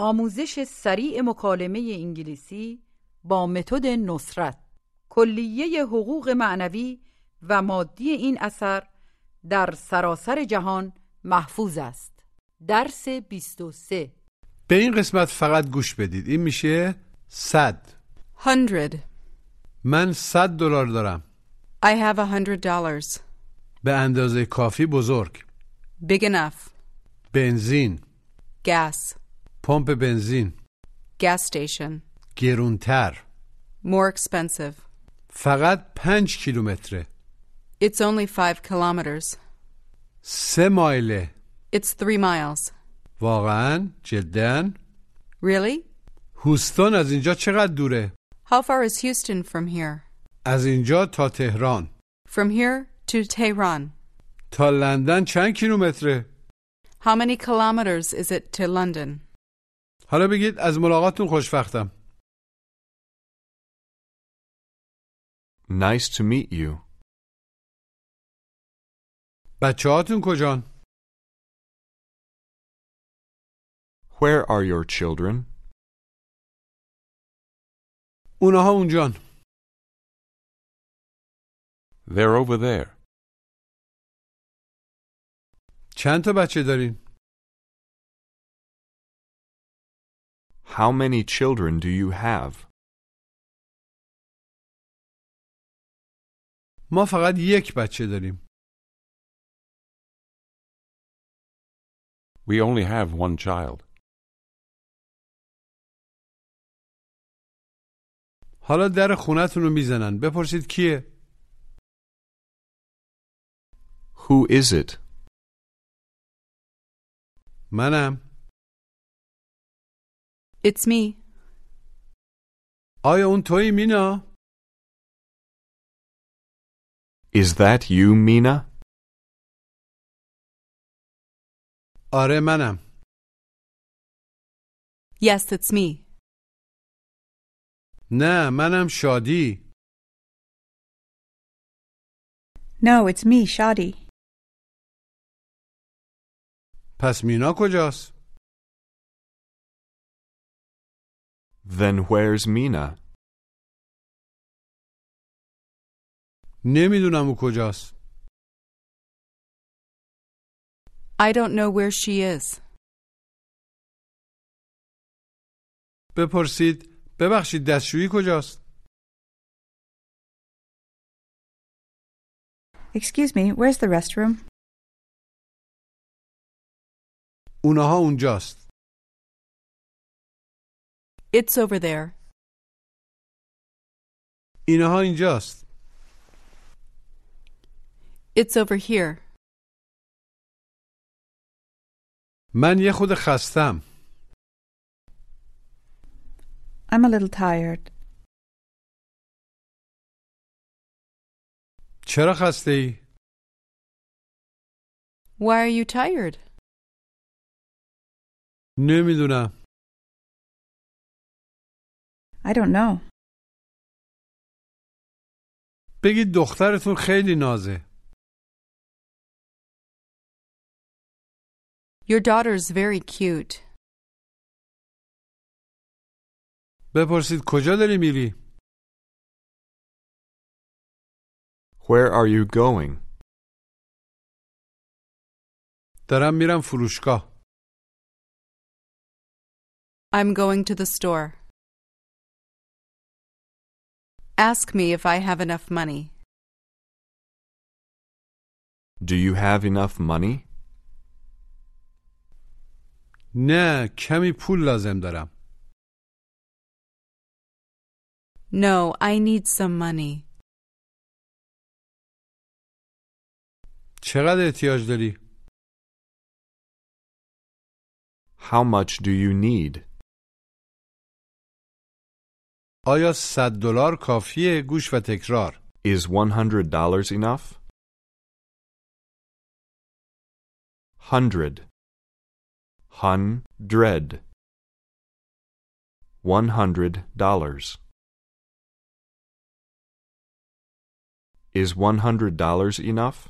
آموزش سریع مکالمه انگلیسی با متد نصرت کلیه حقوق معنوی و مادی این اثر در سراسر جهان محفوظ است درس 23 به این قسمت فقط گوش بدید این میشه صد Hundred. من صد دلار دارم I have a hundred dollars. به اندازه کافی بزرگ Big enough. بنزین Gas. پمپ بنزین Gas station. گرونتر More expensive. فقط پنج کیلومتره It's only five kilometers. سه مایله It's three miles. واقعا جدا Really? هوستون از اینجا چقدر دوره How far is Houston from here? از اینجا تا تهران From here to Tehran. تا لندن چند کیلومتره How many kilometers is it to London? حالا بگید از ملاقاتتون خوشبختم Nice to meet you. بچه هاتون کجان Where are your children? اونها اونجان They're over there. چند تا بچه دارین How many children do you have? ما فقط یک بچه داریم We only have one child. حالا در خونتون رو میزنن بپرسید کیه Who is it? منم It's me. آیا اون توی مینا Is that you, Mina? آره منم Yes, it's me. نه منم شادی No, it's me, Shadi. پس مینا کجاست Then where's Mina? نمیدونم او کجاست I don't know where she is. بپرسید ببخشید دستشویی کجاست Excuse me, where's the restroom? اونها اونجاست It's over there. اینها اینجاست It's over here. من یه خود خستم I'm a little tired. چرا خسته ای؟ Why are you tired? نمیدونم I don't know. بگید دخترتون خیلی نازه Your daughter's very cute. بپرسید کجا داری میری؟ Where are you going? دارم میرم فروشگاه I'm going to the store. Ask me if I have enough money. Do you have enough money? نه کمی پول لازم دارم. No, I need some money. چقدر احتیاج داری؟ How much do you need? آیا 100 دلار کافیه گوش و تکرار Is $100 enough? Hundred. Hundred. One hundred dollars. Is one hundred dollars enough?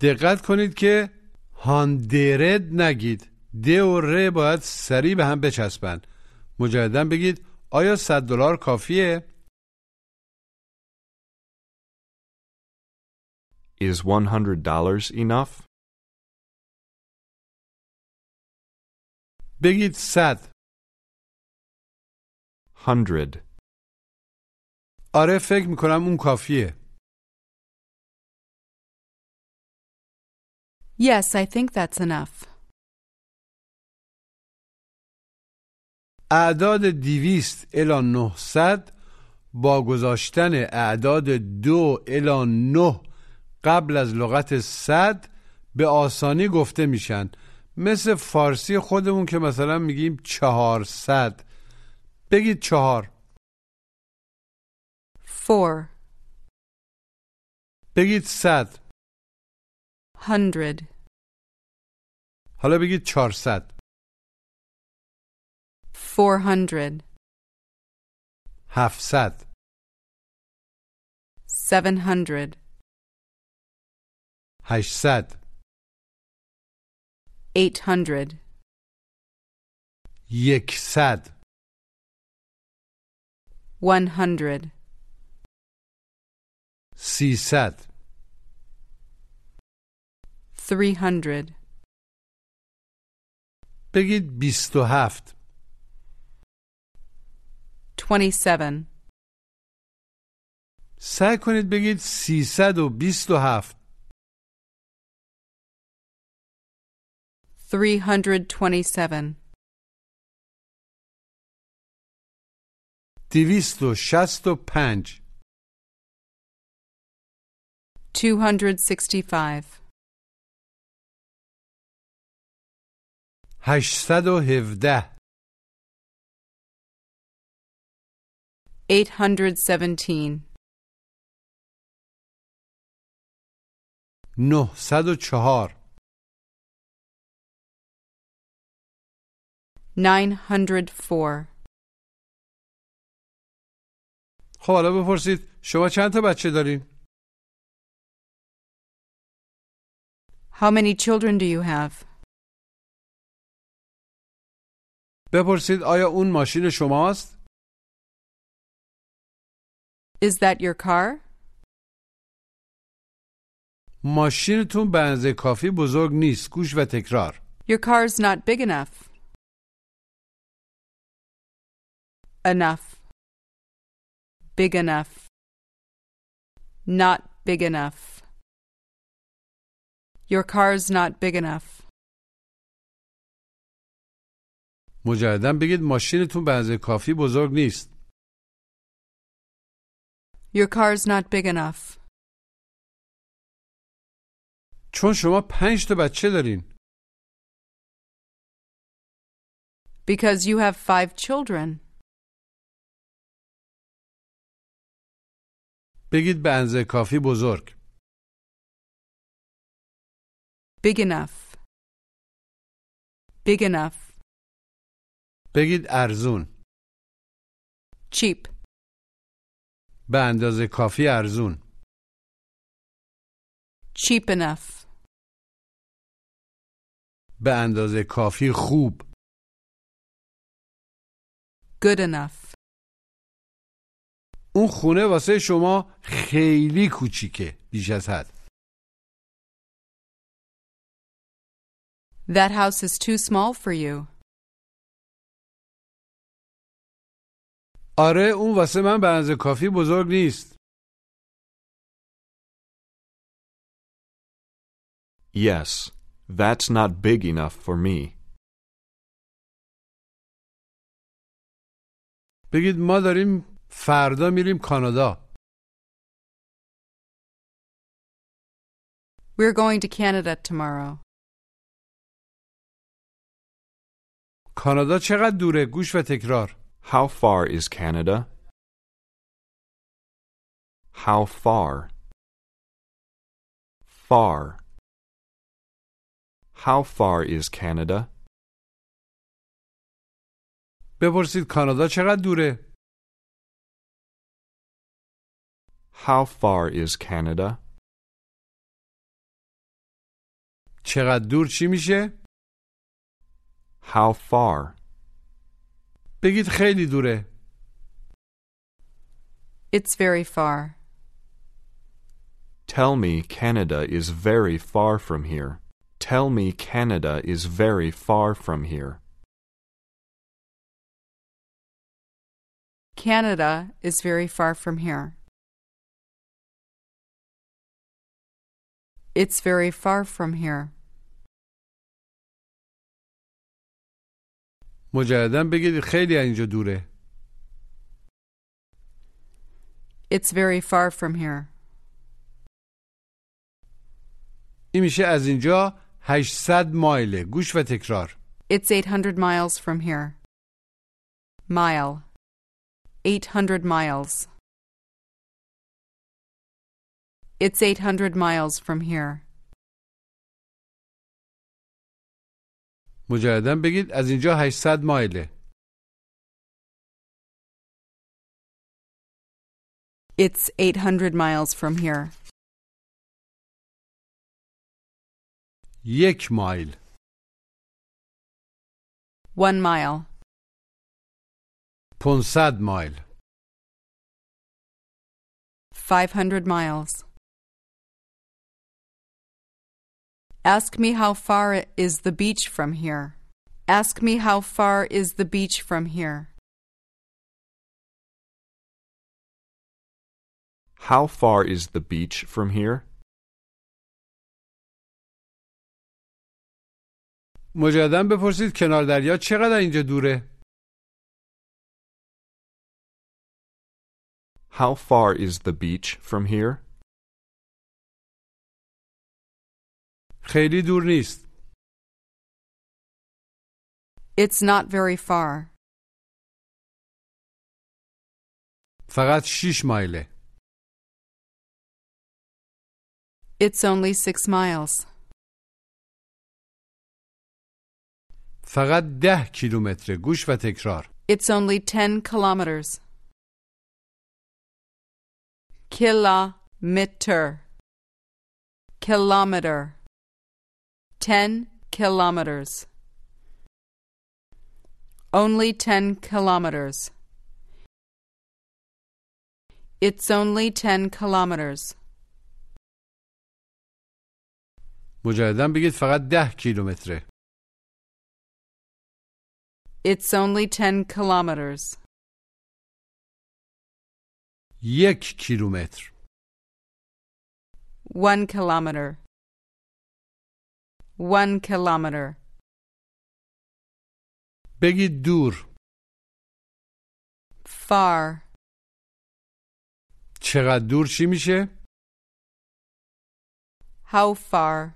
دقت کنید که هاندرد نگید د و ر باید سریع به هم بچسبن مجددا بگید آیا 100 دلار کافیه Is one hundred dollars enough? بگید 100 Hundred. آره فکر می‌کنم اون کافیه Yes, I think that's enough. اعداد 200 الی 900 با گذاشتن اعداد دو الی 9 قبل از لغت صد به آسانی گفته میشن. مثل فارسی خودمون که مثلا میگیم چهارصد. بگید چهار. Four. بگید صد. Hundred. حالا بگید چهارصد. Four hundred. هفتصد Seven hundred. هشتصد Eight hundred. یکصد One hundred. سیصد Three hundred. بگید بیست و هفت 27 سعی کنید بگید 327 327 265 265 817 817 904 904 خب حالا بپرسید شما چند تا بچه دارین؟ How many children do you have? بپرسید آیا اون ماشین شماست؟ Is that your car? ماشینتون به اندازه کافی بزرگ نیست گوش و تکرار Your car's not big enough. Enough. Big enough. Not big enough. Your car's not big enough. مجددا بگید ماشینتون به اندازه کافی بزرگ نیست Your car's not big enough. چون شما پنج تا بچه دارین Because you have five children. بگید به اندازه کافی بزرگ Big enough. Big enough. بگید ارزون Cheap. به اندازه کافی ارزون Cheap enough. به اندازه کافی خوب Good enough. اون خونه واسه شما خیلی کوچیکه بیش از حد That house is too small for you. آره اون واسه من به اندازه کافی بزرگ نیست Yes, that's not big enough for me. بگید ما داریم فردا میریم کانادا We're going to Canada tomorrow. کانادا چقدر دوره گوش و تکرار How far is Canada? How far? Far. How far is Canada? بپرسید کانادا چقدر دوره How far is Canada? چقدر دور چی میشه How far? بگید خیلی دوره It's very far. Tell me Canada is very far from here. Tell me Canada is very far from here. Canada is very far from here. It's very far from here. مجددا بگید خیلی از اینجا دوره It's very far from here. این میشه از اینجا 800 مایله گوش و تکرار It's 800 miles from here. Mile. 800 miles. It's 800 miles from here. مجددا بگید از اینجا 800 مایله It's 800 miles from here. یک مایل One mile. 500 مایل 500 miles. Ask me how far is the beach from here. Ask me how far is the beach from here. How far is the beach from here? مجددا بپرسید کنار دریا چقدر اینجا دوره How far is the beach from here? خیلی دور نیست It's not very far. فقط 6 مایله It's only six miles. فقط 10 کیلومتره گوش و تکرار It's only 10 kilometers. Kilometer. Kilometer. 10 kilometers. Only 10 kilometers. It's only 10 kilometers. مجددا بگید فقط 10 کیلومتره It's only 10 kilometers. یک کیلومتر One kilometer. One kilometer. بگید دور Far. چقدر دور چی میشه How far?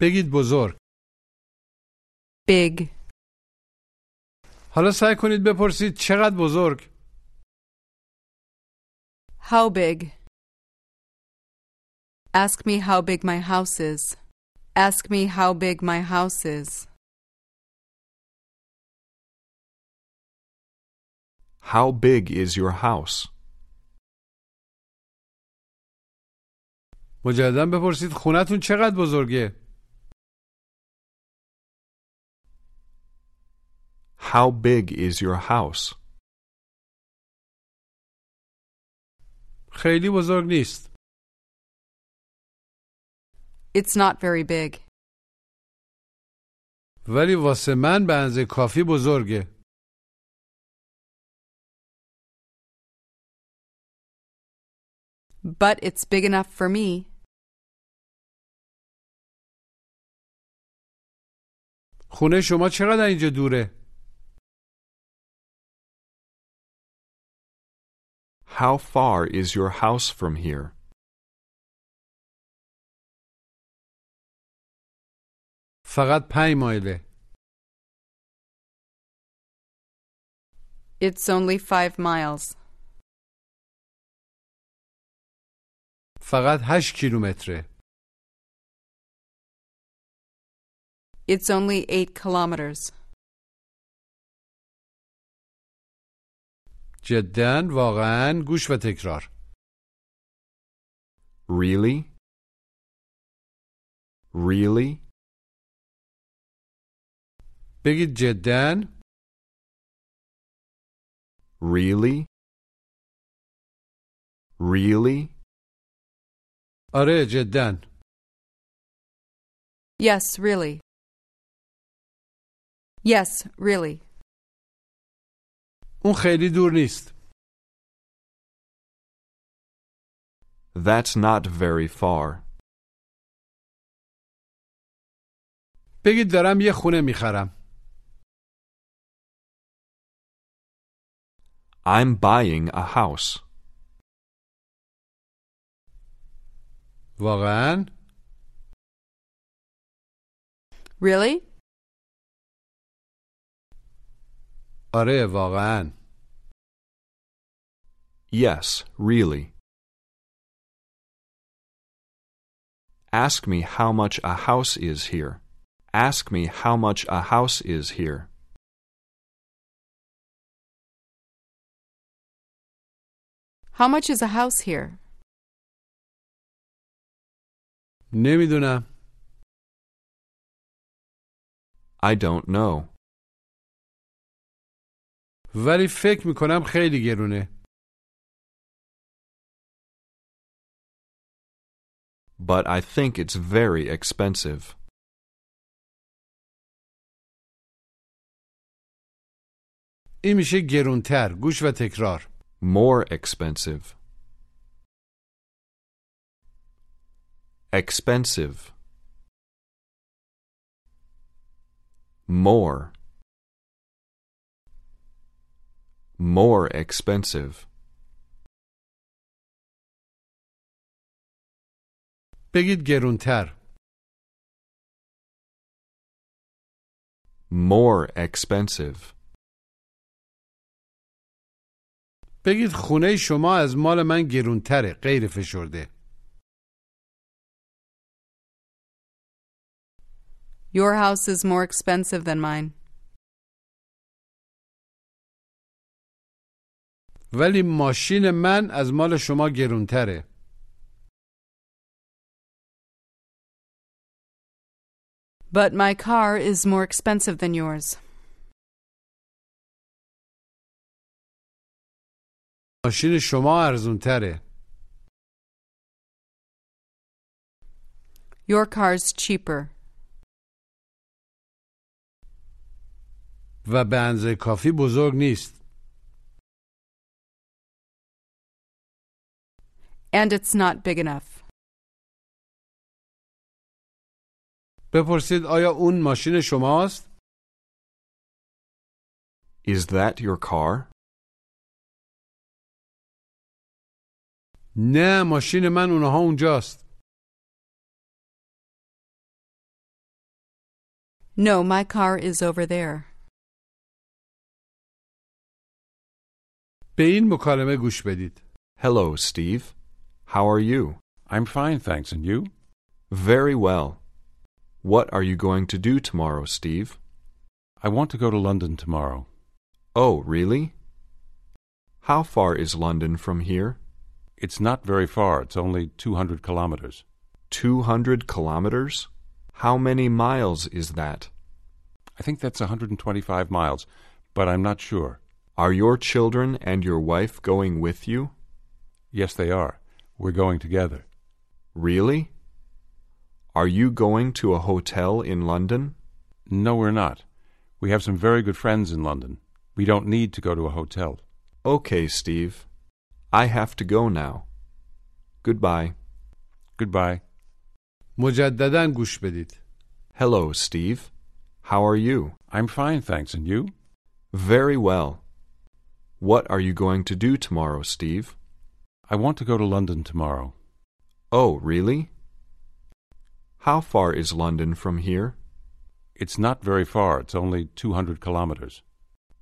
بگید بزرگ Big. حالا سعی کنید بپرسید چقدر بزرگ How big? Ask me how big my house is. Ask me how big my house is. How big is your house? مجددا بپرسید خونتون چقدر بزرگه How big is your house? خیلی بزرگ نیست It's not very big. ولی واسه من به اندازه کافی بزرگه But it's big enough for me. خونه شما چقدر اینجا دوره How far is your house from here? فقط پنج مایله. It's only five miles. فقط هشت کیلومتره. It's only eight kilometers. جدا واقعا گوش و تکرار. Really? Really? بگید جدا Really? Really? آره جدا Yes, really. Yes, really. اون خیلی دور نیست That's not very far. بگید دارم یه خونه میخرم I'm buying a house. واقعا Really? آره واقعا Yes, really. Ask me how much a house is here. Ask me how much a house is here. How much is a house here? نمیدونم I don't know. ولی فکر میکنم خیلی گرونه But I think it's very expensive. این میشه گرونتر گوش و تکرار More expensive. Expensive. More. More expensive. بگید گرونتر More expensive. بگید خونه شما از مال من گرونتره غیر فشرده Your house is more expensive than mine. ولی ماشین من از مال شما گرونتره But my car is more expensive than yours. ماشین شما ارزونتره Your car's cheaper. و به اندازه کافی بزرگ نیست And it's not big enough. بپرسید آیا اون ماشین شماست؟ Is that your car? نه ماشین من اونها اونجاست No, my car is over there. به این مکالمه گوش بدید Hello, Steve. How are you? I'm fine, thanks. And you? Very well. What are you going to do tomorrow, Steve? I want to go to London tomorrow. Oh, really? How far is London from here? It's not very far. It's only 200 kilometers. 200 kilometers? How many miles is that? I think that's 125 miles, but I'm not sure. Are your children and your wife going with you? Yes, they are. We're going together. Really? Are you going to a hotel in London? No, we're not. We have some very good friends in London. We don't need to go to a hotel. Okay, Steve. I have to go now. Goodbye. Goodbye. مجددا گوش بدید Hello, Steve. How are you? I'm fine, thanks. And you? Very well. What are you going to do tomorrow, Steve? I want to go to London tomorrow. Oh, really? How far is London from here? It's not very far. It's only 200 kilometers.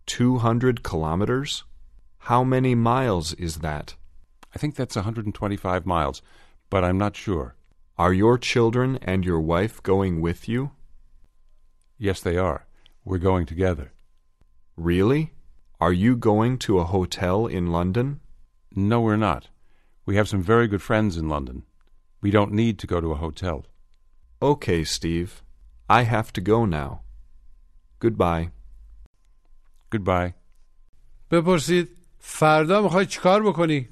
200 kilometers? How many miles is that? I think that's 125 miles, but I'm not sure. Are your children and your wife going with you? Yes, they are. We're going together. Really? Are you going to a hotel in London? No, we're not. We have some very good friends in London. We don't need to go to a hotel. Okay, Steve. I have to go now. Goodbye. Goodbye. بپرسید فردا می‌خوای چیکار بکنی؟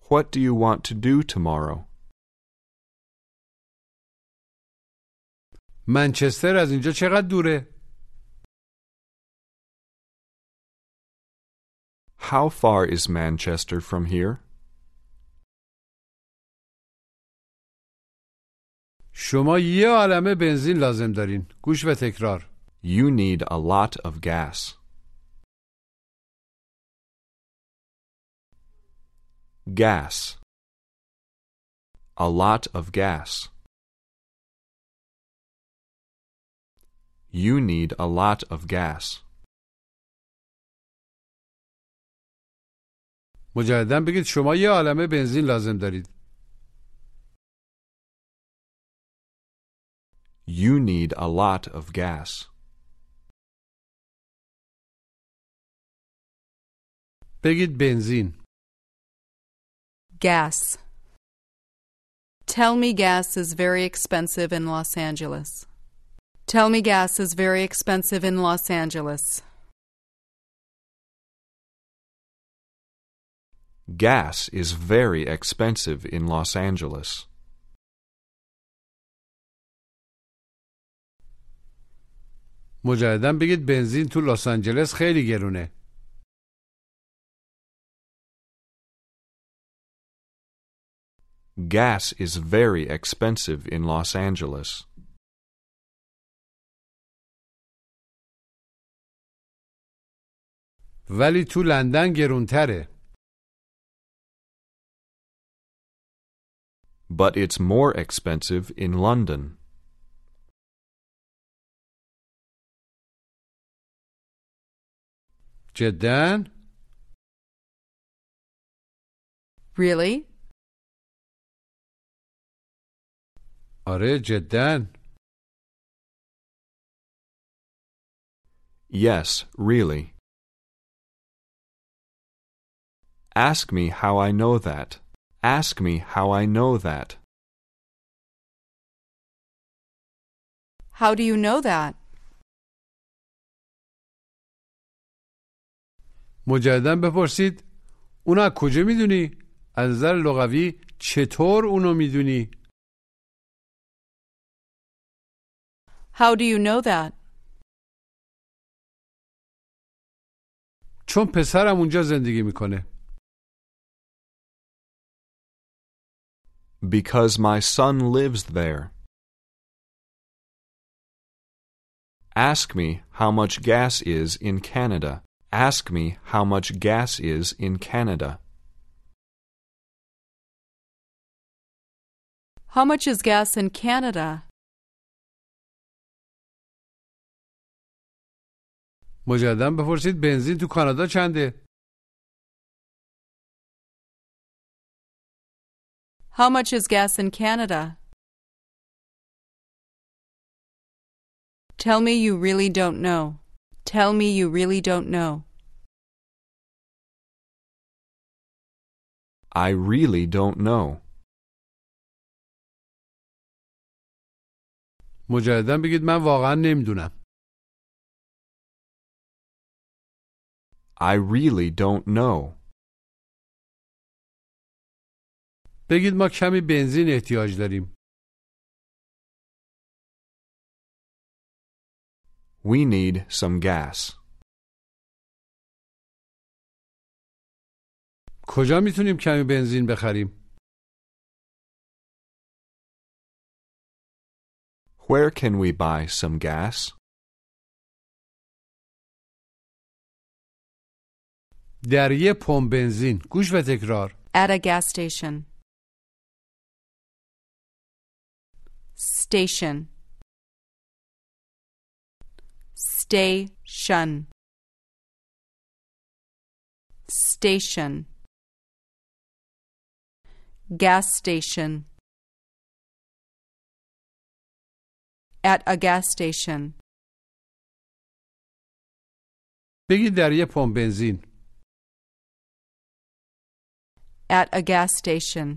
What do you want to do tomorrow? منچستر از اینجا چقدر دوره؟ How far is Manchester from here? شما یه عالمه بنزین لازم دارین. گوش و تکرار. You need a lot of gas. Gas. A lot of gas. You need a lot of gas. مجددا بگید شما یه عالمه بنزین لازم دارید. You need a lot of gas. بگید بنزین. Gas. Tell me gas is very expensive in Los Angeles. Tell me gas is very expensive in Los Angeles. Gas is very expensive in Los Angeles. مجددا بگید بنزین تو لس آنجلس خیلی گرونه. Gas is very expensive in Los Angeles. ولی تو لندن گرونتره. But it's more expensive in London. جدا؟ Really? آره جدا. Yes, really. Ask me how I know that. Ask me how I know that. How do you know that? مجددا بپرسید اونو از کجا میدونی؟ از نظر لغوی چطور اونو میدونی؟ How do you know that? چون پسرم اونجا زندگی میکنه. Because my son lives there. Ask me how much gas is in Canada. Ask me how much gas is in Canada. How much is gas in Canada? مجددا بپرسید بنزین تو کانادا چنده؟ How much is gas in Canada? Tell me you really don't know. Tell me you really don't know. I really don't know. مجددا بگید من واقعا نمی‌دونم. I really don't know. بگید ما کمی بنزین احتیاج داریم. We need some gas. کجا میتونیم کمی بنزین بخریم؟ Where can we buy some gas? در یه پمپ بنزین. گوش و تکرار. At a gas station. Station. station station gas station at a gas station بگید در یه پمپ بنزین at a gas station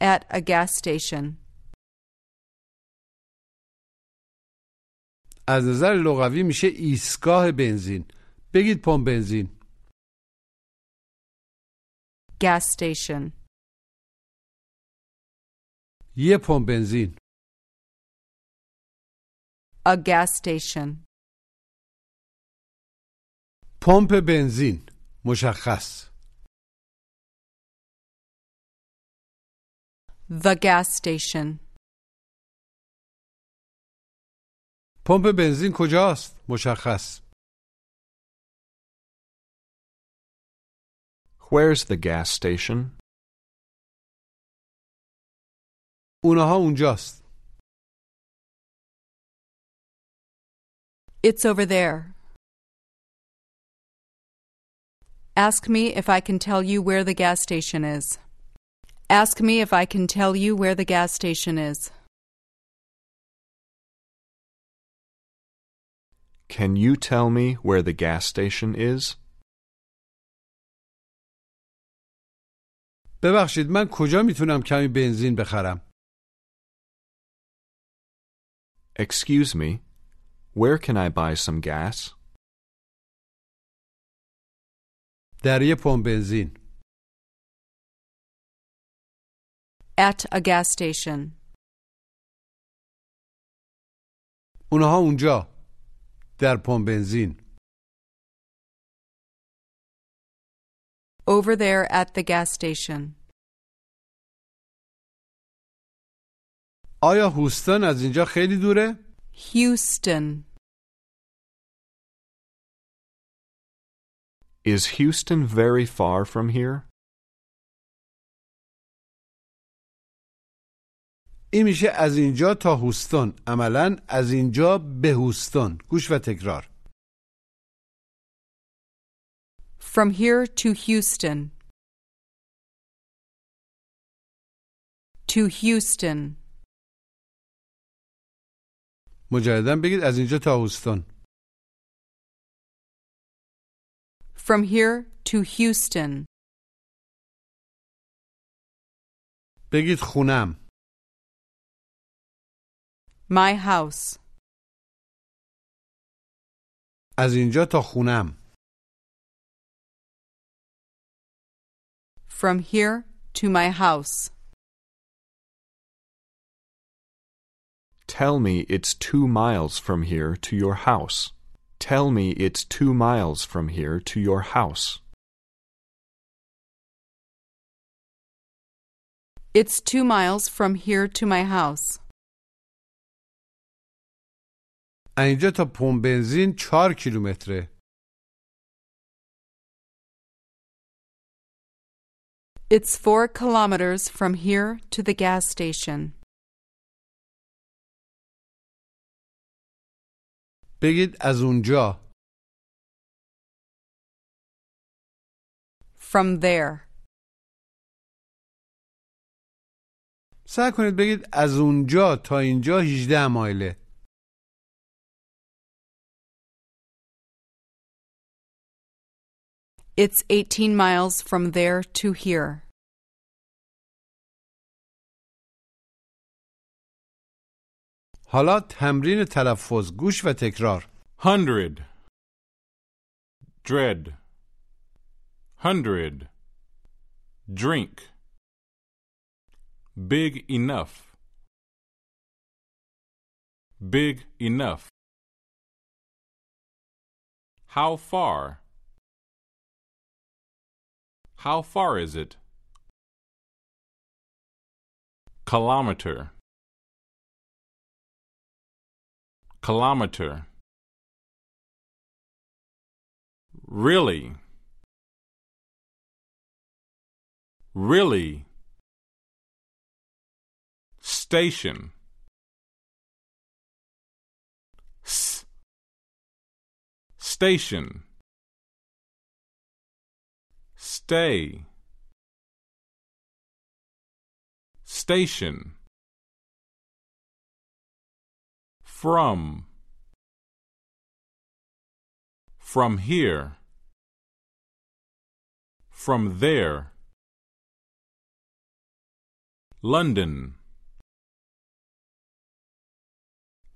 at a gas station از نظر لغوی میشه ایستگاه بنزین بگید پمپ بنزین gas station یه پمپ بنزین a gas station پمپ بنزین مشخص the gas station پمپ بنزین کجاست مشخص Where's the gas station? اونها اونجاست It's over there. Ask me if I can tell you where the gas station is. Ask me if I can tell you where the gas station is. Can you tell me where the gas station is? ببخشید من کجا میتونم کمی بنزین بخرم Excuse me, where can I buy some gas? در یه پمپ بنزین At a gas station. اونها اونجا در پمپ بنزین Over there at the gas station. آیا هوستن از اینجا خیلی دوره؟ Houston. Is Houston very far from here? این میشه از اینجا تا هوستون عملا از اینجا به هوستون گوش و تکرار From here to Houston. To Houston. مجددا بگید از اینجا تا هوستون From here to Houston. بگید خونم My house. از اینجا تا خونم From here to my house. Tell me it's two miles from here to your house. Tell me it's two miles from here to your house. It's two miles from here to my house. از اینجا تا پمپ بنزین چهار کیلومتره It's four kilometers from here to the gas station. بگید از اونجا From there. سعی کنید بگید از اونجا تا اینجا 18 مایله It's 18 miles from there to here. حالا تمرین تلفظ گوش و تکرار Hundred. Dread. Hundred. Drink. Big enough. Big enough. How far? How far is it? Kilometer. Kilometer. Really. Really. Station. S. Station. Stay. Station. from from here from there London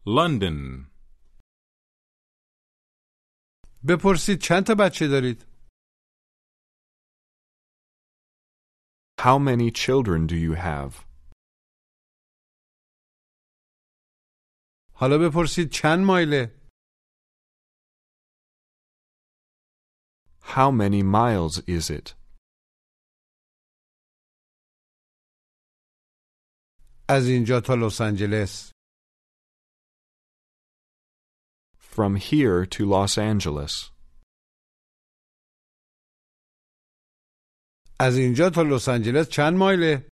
London بپرسید چند تا بچه دارید How many children do you have? حالا بپرسید چند مایله How many miles is it? از اینجا تا لس آنجلس From here to Los Angeles. از اینجا تا لس آنجلس چند مایله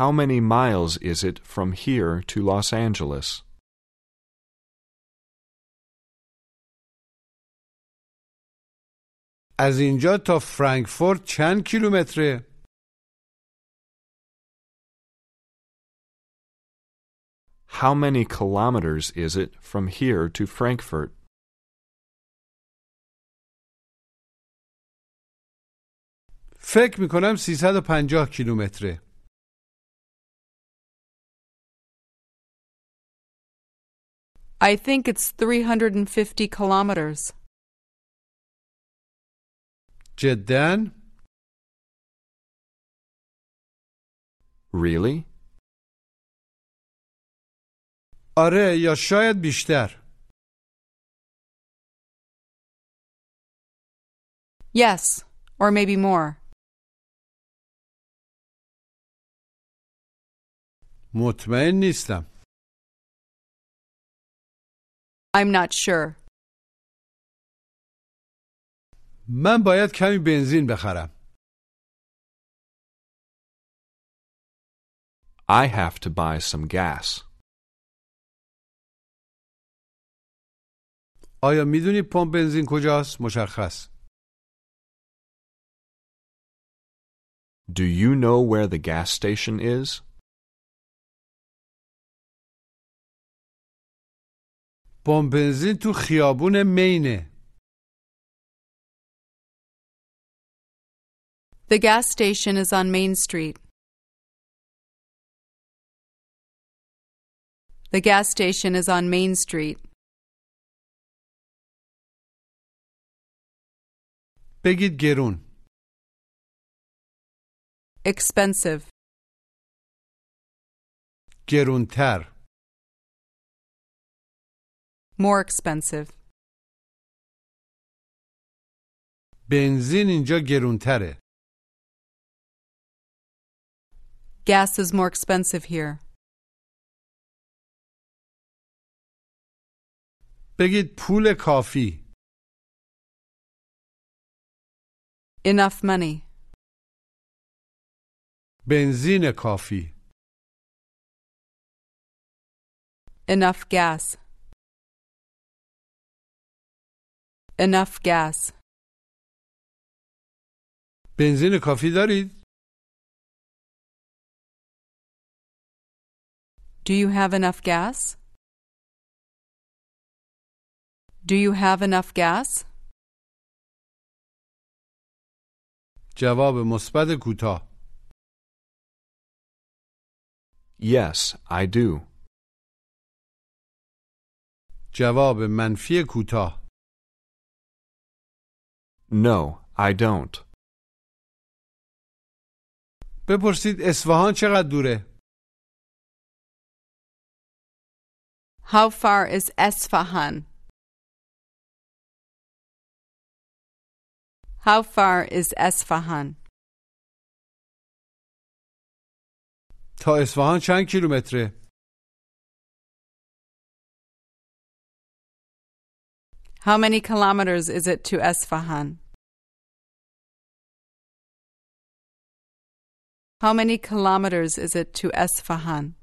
How many miles is it from here to Los Angeles? از اینجا تا فرانکفورت چند کیلومتره How many kilometers is it from here to Frankfurt? فکر میکنم 350 کیلومتره I think it's 350 kilometers. جدا Really? آره یا شاید بیشتر Yes, or maybe more. مطمئن نیستم I'm not sure. من باید کمی بنزین بخرم I have to buy some gas. آیا میدونی پمپ بنزین کجاست؟ مشخص Do you know where the gas station is? پمپ بنزین تو خیابون مینه The gas station is on Main Street. The gas station is on Main Street. بگید گرون Expensive. گرونتر More expensive. بنزین اینجا گرونتره Gas is more expensive here. بگید پول کافی Enough money. بنزین کافی Enough gas. Enough gas. بنزین کافی دارید؟ Do you have enough gas? Do you have enough gas? جواب مثبت کوتاه Yes, I do. جواب منفی کوتاه No, I don't. بپرسید اصفهان چقدر دوره؟ How far is Esfahan? How far is Esfahan? تا اصفهان چند کیلومتره؟ How many kilometers is it to Esfahan? How many kilometers is it to Esfahan?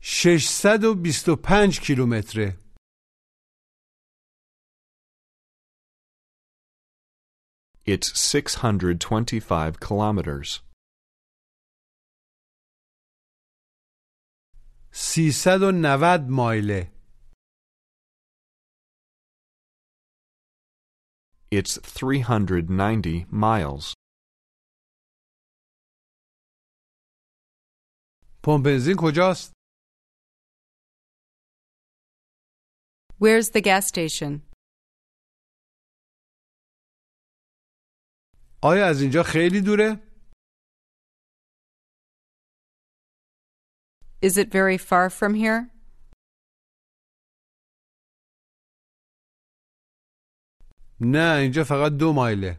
ششصد و بیست و پنج کیلومتره. It's 625 kilometers. 390 مایله It's 390 miles. پمپ بنزین کجاست؟ Where's the gas station? آیا از اینجا خیلی دوره؟ Is it very far from here? نه اینجا فقط دو مایله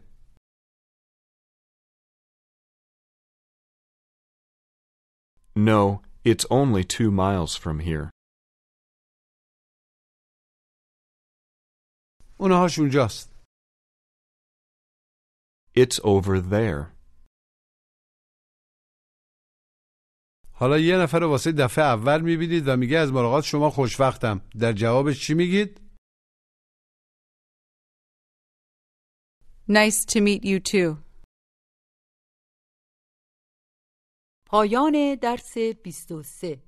No, it's only two miles from here. اونهاش اونجاست It's over there. حالا یه نفر رو واسه دفعه اول می‌بینید و میگه از ملاقات شما خوشوقتم در جوابش چی میگید؟ Nice to meet you too. پایان درس 23「